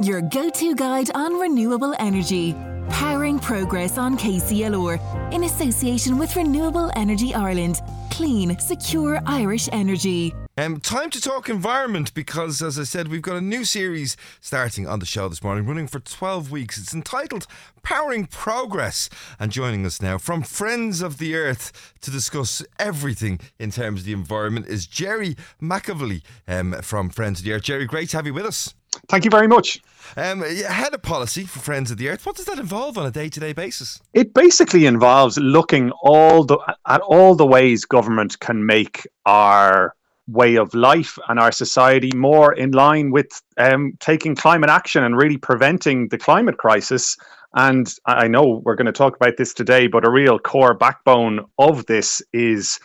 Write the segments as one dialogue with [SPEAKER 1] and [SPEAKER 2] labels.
[SPEAKER 1] your go to guide on renewable energy. Powering progress on KCLR in association with Renewable Energy Ireland. Clean, secure Irish energy.
[SPEAKER 2] Um, time to talk environment because, as I said, we've got a new series starting on the show this morning, running for 12 weeks. It's entitled Powering Progress. And joining us now from Friends of the Earth to discuss everything in terms of the environment is Jerry Mac Evilly um, from Friends of the Earth. Jerry, great to have you with us.
[SPEAKER 3] Thank you very much.
[SPEAKER 2] Um, head of policy for Friends of the Earth. What does that involve on a day-to-day basis?
[SPEAKER 3] It basically involves looking all the at all the ways government can make our way of life and our society more in line with um, taking climate action and really preventing the climate crisis. And I know we're going to talk about this today, but a real core backbone of this is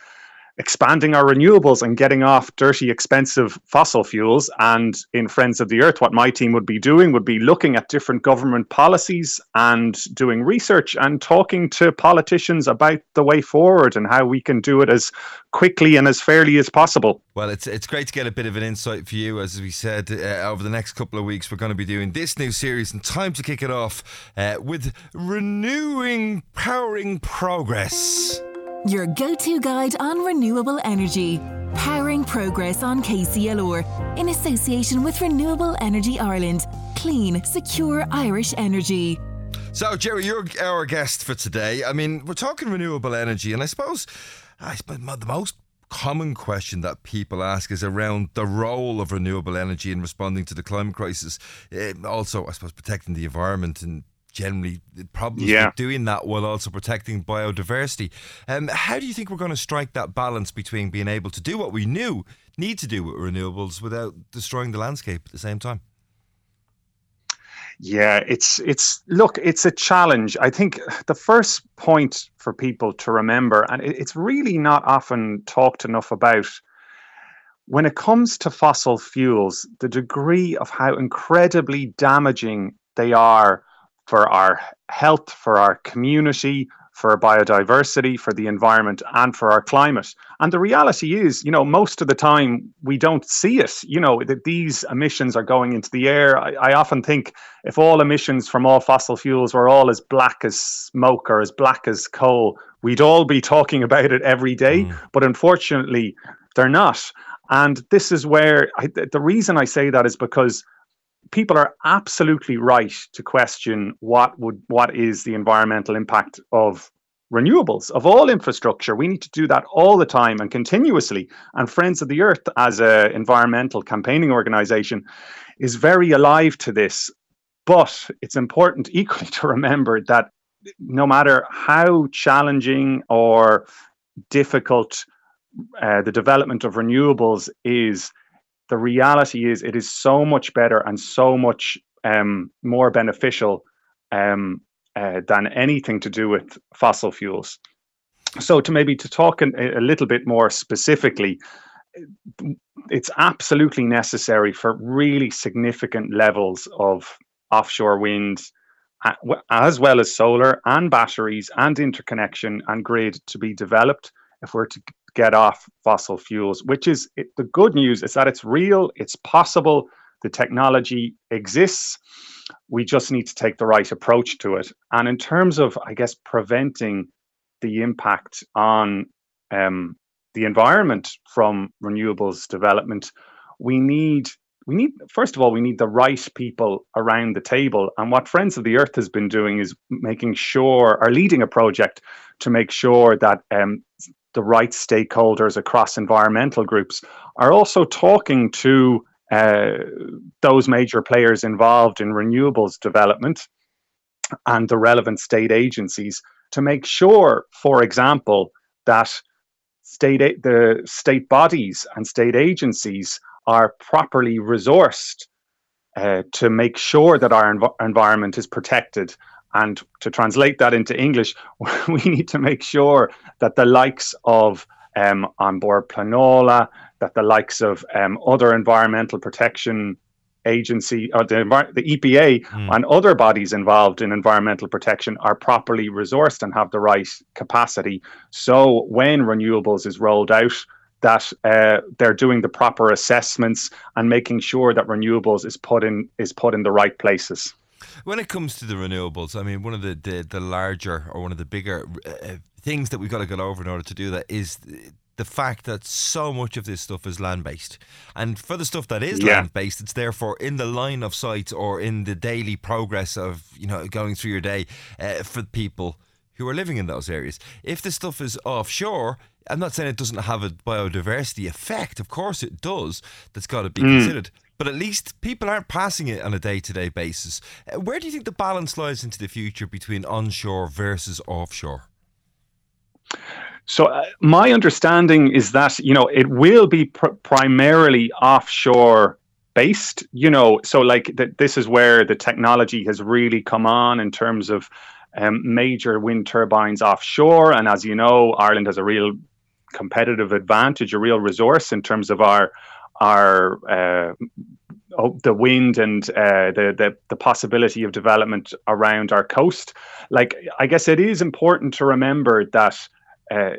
[SPEAKER 3] expanding our renewables and getting off dirty, expensive fossil fuels. And in Friends of the Earth, what my team would be doing would be looking at different government policies and doing research and talking to politicians about the way forward and how we can do it as quickly and as fairly as possible.
[SPEAKER 2] Well, it's it's great to get a bit of an insight for you. As we said, uh, over the next couple of weeks, we're going to be doing this new series, and time to kick it off uh, with renewing, powering progress.
[SPEAKER 1] Your go to guide on renewable energy. Powering progress on KCLR in association with Renewable Energy Ireland. Clean, secure Irish energy.
[SPEAKER 2] So, Jerry, you're our guest for today. I mean, we're talking renewable energy, and I suppose, I suppose the most common question that people ask is around the role of renewable energy in responding to the climate crisis. Uh, also, I suppose, protecting the environment and generally problems yeah. with doing that while also protecting biodiversity. Um, how do you think we're going to strike that balance between being able to do what we knew need to do with renewables without destroying the landscape at the same time?
[SPEAKER 3] Yeah, it's it's look, it's a challenge. I think the first point for people to remember, and it's really not often talked enough about, when it comes to fossil fuels, the degree of how incredibly damaging they are for our health, for our community, for biodiversity, for the environment, and for our climate. And the reality is, you know, most of the time we don't see it. You know, that these emissions are going into the air. I, I, often think if all emissions from all fossil fuels were all as black as smoke or as black as coal, we'd all be talking about it every day. Mm. But unfortunately, they're not. And this is where I, the reason I say that is because people are absolutely right to question what would what is the environmental impact of renewables of all infrastructure. We need to do that all the time and continuously. And friends of the earth as an environmental campaigning organization is very alive to this but it's important equally to remember that no matter how challenging or difficult uh, the development of renewables is the reality is it is so much better and so much um, more beneficial um, uh, than anything to do with fossil fuels. So, to maybe to talk a, a little bit more specifically, it's absolutely necessary for really significant levels of offshore wind, as well as solar and batteries and interconnection and grid to be developed if we're to get off fossil fuels, which is it, the good news is that it's real, it's possible, the technology exists. We just need to take the right approach to it. And in terms of, I guess, preventing the impact on um, the environment from renewables development, we need we need first of all we need the right people around the table and what friends of the earth has been doing is making sure or leading a project to make sure that um, the right stakeholders across environmental groups are also talking to uh, those major players involved in renewables development and the relevant state agencies to make sure, for example, that state the state bodies and state agencies are properly resourced uh, to make sure that our env- environment is protected and to translate that into English, we need to make sure that the likes of um, An Bord Pleanála, that the likes of um, other environmental protection agency or the, the EPA mm. and other bodies involved in environmental protection are properly resourced and have the right capacity. So when renewables is rolled out, that uh, they're doing the proper assessments and making sure that renewables is put in is put in the right places.
[SPEAKER 2] When it comes to the renewables, I mean, one of the the, the larger or one of the bigger uh, things that we've got to get over in order to do that is the fact that so much of this stuff is land based. And for the stuff that is yeah. land based, it's therefore in the line of sight or in the daily progress of, you know, going through your day uh, for people who are living in those areas. If the stuff is offshore, I'm not saying it doesn't have a biodiversity effect. Of course it does. That's got to be mm. considered. But at least people aren't passing it on a day to day basis. Uh, where do you think the balance lies into the future between onshore versus offshore?
[SPEAKER 3] So uh, my understanding is that you know it will be pr- primarily offshore based. You know, so like th- this is where the technology has really come on in terms of um, major wind turbines offshore, and as you know, Ireland has a real competitive advantage, a real resource in terms of our our uh, oh, the wind and uh, the, the the possibility of development around our coast. Like I guess it is important to remember that uh,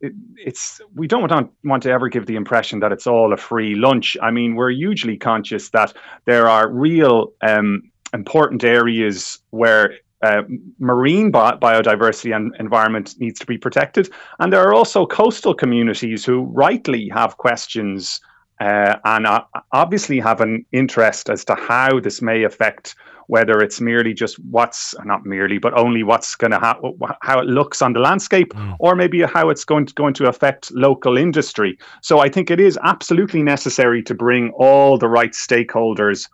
[SPEAKER 3] it, it's we don't want, want to ever give the impression that it's all a free lunch. I mean, we're hugely conscious that there are real um, important areas where uh, marine bi- biodiversity and environment needs to be protected, and there are also coastal communities who rightly have questions uh, and uh, obviously have an interest as to how this may affect whether it's merely just what's not merely but only what's going to ha- how it looks on the landscape mm. or maybe how it's going to going to affect local industry so i think it is absolutely necessary to bring all the right stakeholders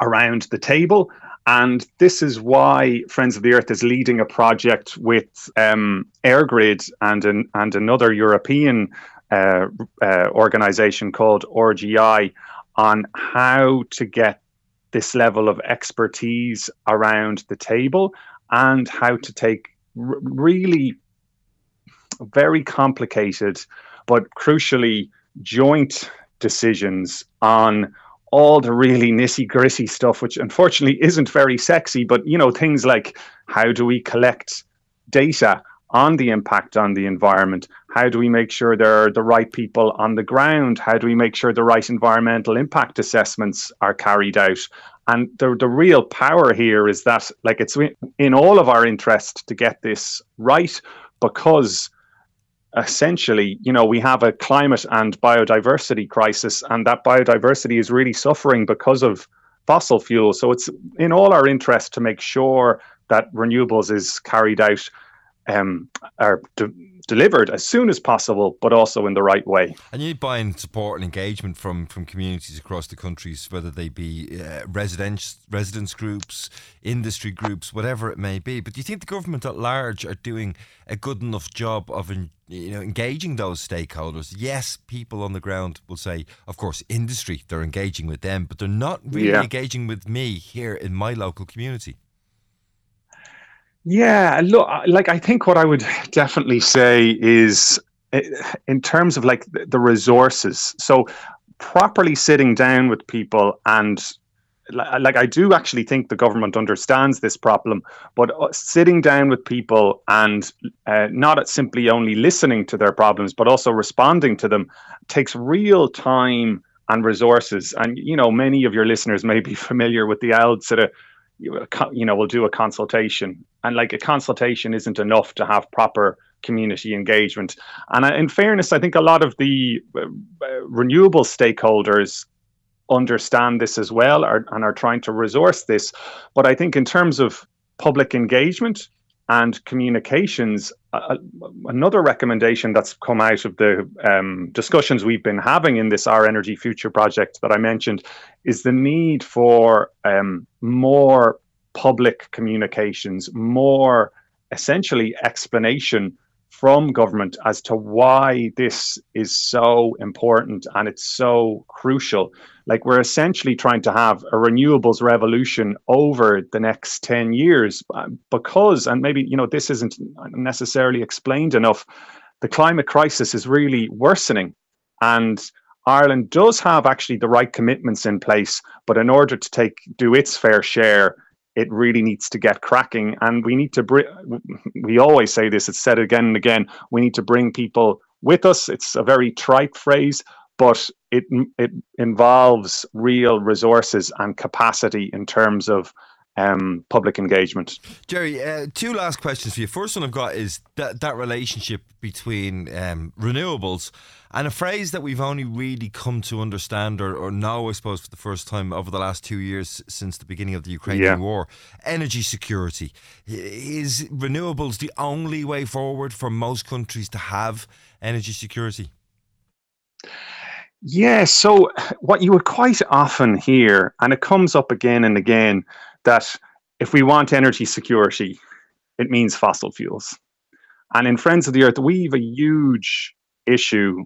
[SPEAKER 3] around the table and this is why Friends of the Earth is leading a project with um, EirGrid and an, and another European uh, uh, organization called RGI on how to get this level of expertise around the table and how to take r- really very complicated but crucially joint decisions on all the really nitty gritty stuff, which unfortunately isn't very sexy, but you know, things like how do we collect data on the impact on the environment? How do we make sure there are the right people on the ground? How do we make sure the right environmental impact assessments are carried out? And the, the real power here is that, like, it's in all of our interest to get this right because essentially, you know, we have a climate and biodiversity crisis, and that biodiversity is really suffering because of fossil fuels. So it's in all our interest to make sure that renewables is carried out um, are de- delivered as soon as possible, but also in the right way.
[SPEAKER 2] And you need buying support and engagement from from communities across the countries, whether they be uh, residents, residents groups, industry groups, whatever it may be. But do you think the government at large are doing a good enough job of you know engaging those stakeholders? Yes, people on the ground will say, of course, industry they're engaging with them, but they're not really yeah. engaging with me here in my local community.
[SPEAKER 3] Yeah, look, like I think what I would definitely say is in terms of like the resources. So properly sitting down with people and like I do actually think the government understands this problem, but uh, sitting down with people and uh, not simply only listening to their problems, but also responding to them takes real time and resources. And you know, many of your listeners may be familiar with the old sort of you know, we'll do a consultation. And like a consultation isn't enough to have proper community engagement. And in fairness, I think a lot of the uh, uh, renewable stakeholders understand this as well are, and are trying to resource this. But I think in terms of public engagement, and communications. Uh, another recommendation that's come out of the um, discussions we've been having in this Our Energy Future project that I mentioned is the need for um, more public communications, more essentially explanation from government as to why this is so important and it's so crucial. Like we're essentially trying to have a renewables revolution over the next 10 years uh, because, and maybe, you know, this isn't necessarily explained enough, the climate crisis is really worsening. And Ireland does have actually the right commitments in place, but in order to take do its fair share, it really needs to get cracking and we need to bring we always say this it's said again and again we need to bring people with us. It's a very trite phrase, but it it involves real resources and capacity in terms of um, public engagement.
[SPEAKER 2] Jerry, uh, two last questions for you. First one I've got is that that relationship between um, renewables and a phrase that we've only really come to understand or, or know, I suppose, for the first time over the last two years since the beginning of the Ukrainian yeah. war energy security. Is renewables the only way forward for most countries to have energy security?
[SPEAKER 3] Yeah, so what you would quite often hear, and it comes up again and again, that if we want energy security, it means fossil fuels. And in Friends of the Earth, we have a huge issue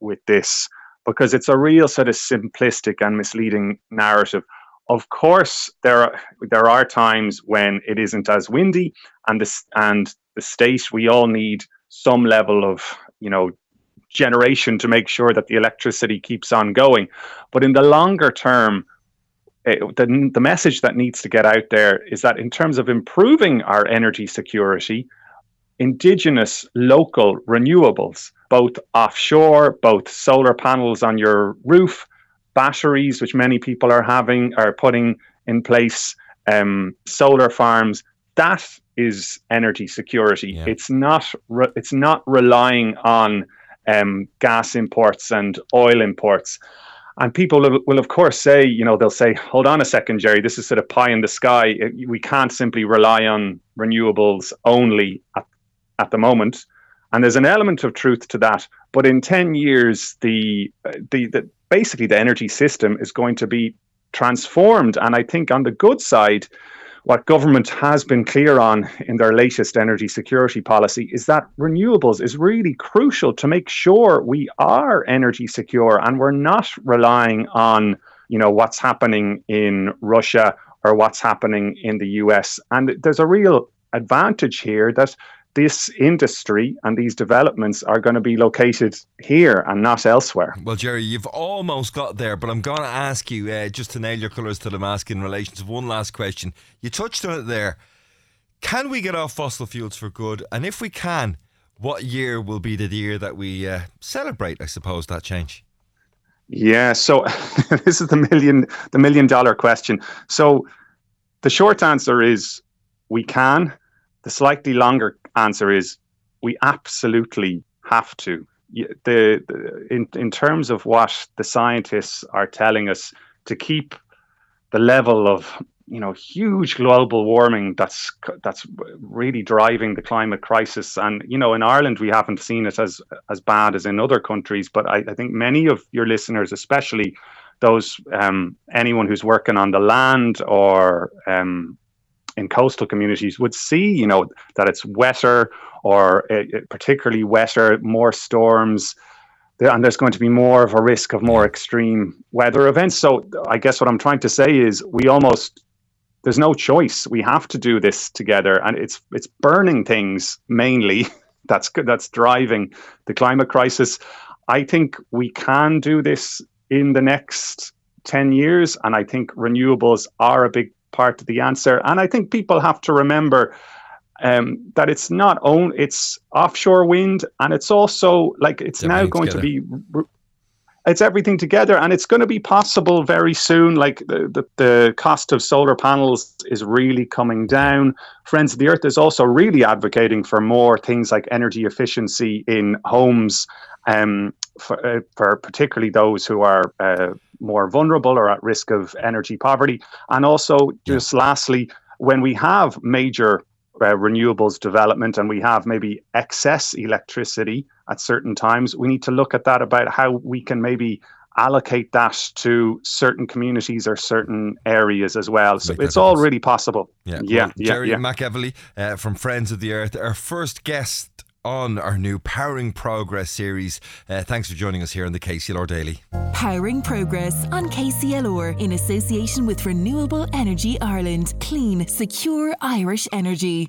[SPEAKER 3] with this because it's a real sort of simplistic and misleading narrative. Of course, there are there are times when it isn't as windy, and this and the state we all need some level of you know generation to make sure that the electricity keeps on going. But in the longer term, it, the, the message that needs to get out there is that in terms of improving our energy security, indigenous local renewables, both offshore, both solar panels on your roof, batteries, which many people are having, are putting in place, um, solar farms, that is energy security. Yeah. It's not. Re- it's not relying on um, gas imports and oil imports. And people will, of course, say, you know, they'll say, hold on a second, Jerry, this is sort of pie in the sky. We can't simply rely on renewables only at, at the moment. And there's an element of truth to that. But in 10 years, the, the, the basically the energy system is going to be transformed. And I think on the good side, what government has been clear on in their latest energy security policy is that renewables is really crucial to make sure we are energy secure and we're not relying on you know what's happening in Russia or what's happening in the US and there's a real advantage here that this industry and these developments are going to be located here and not elsewhere.
[SPEAKER 2] Well, Jerry, you've almost got there, but I'm going to ask you uh, just to nail your colours to the mask in relation to one last question. You touched on it there. Can we get off fossil fuels for good? And if we can, what year will be the year that we uh, celebrate, I suppose, that change?
[SPEAKER 3] Yeah, so this is the million the million dollar question. So the short answer is we can. The slightly longer answer is we absolutely have to. The, the, in in terms of what the scientists are telling us to keep the level of you know huge global warming that's that's really driving the climate crisis and you know in Ireland we haven't seen it as as bad as in other countries but I, I think many of your listeners especially those um, anyone who's working on the land or um, in coastal communities would see, you know, that it's wetter or uh, particularly wetter, more storms, and there's going to be more of a risk of more extreme weather events. So I guess what I'm trying to say is we almost there's no choice. We have to do this together, and it's it's burning things mainly. That's. That's driving the climate crisis. I think we can do this in the next 10 years. And I think renewables are a big part of the answer. And I think people have to remember um, that it's not own it's offshore wind, and it's also like it's, it's now going together. to be. It's everything together, and it's going to be possible very soon. Like the, the, the cost of solar panels is really coming down. Friends of the Earth is also really advocating for more things like energy efficiency in homes, um, for, uh, for particularly those who are uh, more vulnerable or at risk of energy poverty. And also, just yeah. lastly, when we have major uh, renewables development and we have maybe excess electricity at certain times, we need to look at that about how we can maybe allocate that to certain communities or certain areas as well. So it's all really possible.
[SPEAKER 2] Yeah, yeah, well, yeah Jerry yeah. Mac Evilly uh, from Friends of the Earth, our first guest on our new Powering Progress series. Uh, thanks for joining us here on the KCLR Daily.
[SPEAKER 1] Powering Progress on KCLR in association with Renewable Energy Ireland. Clean, secure Irish energy.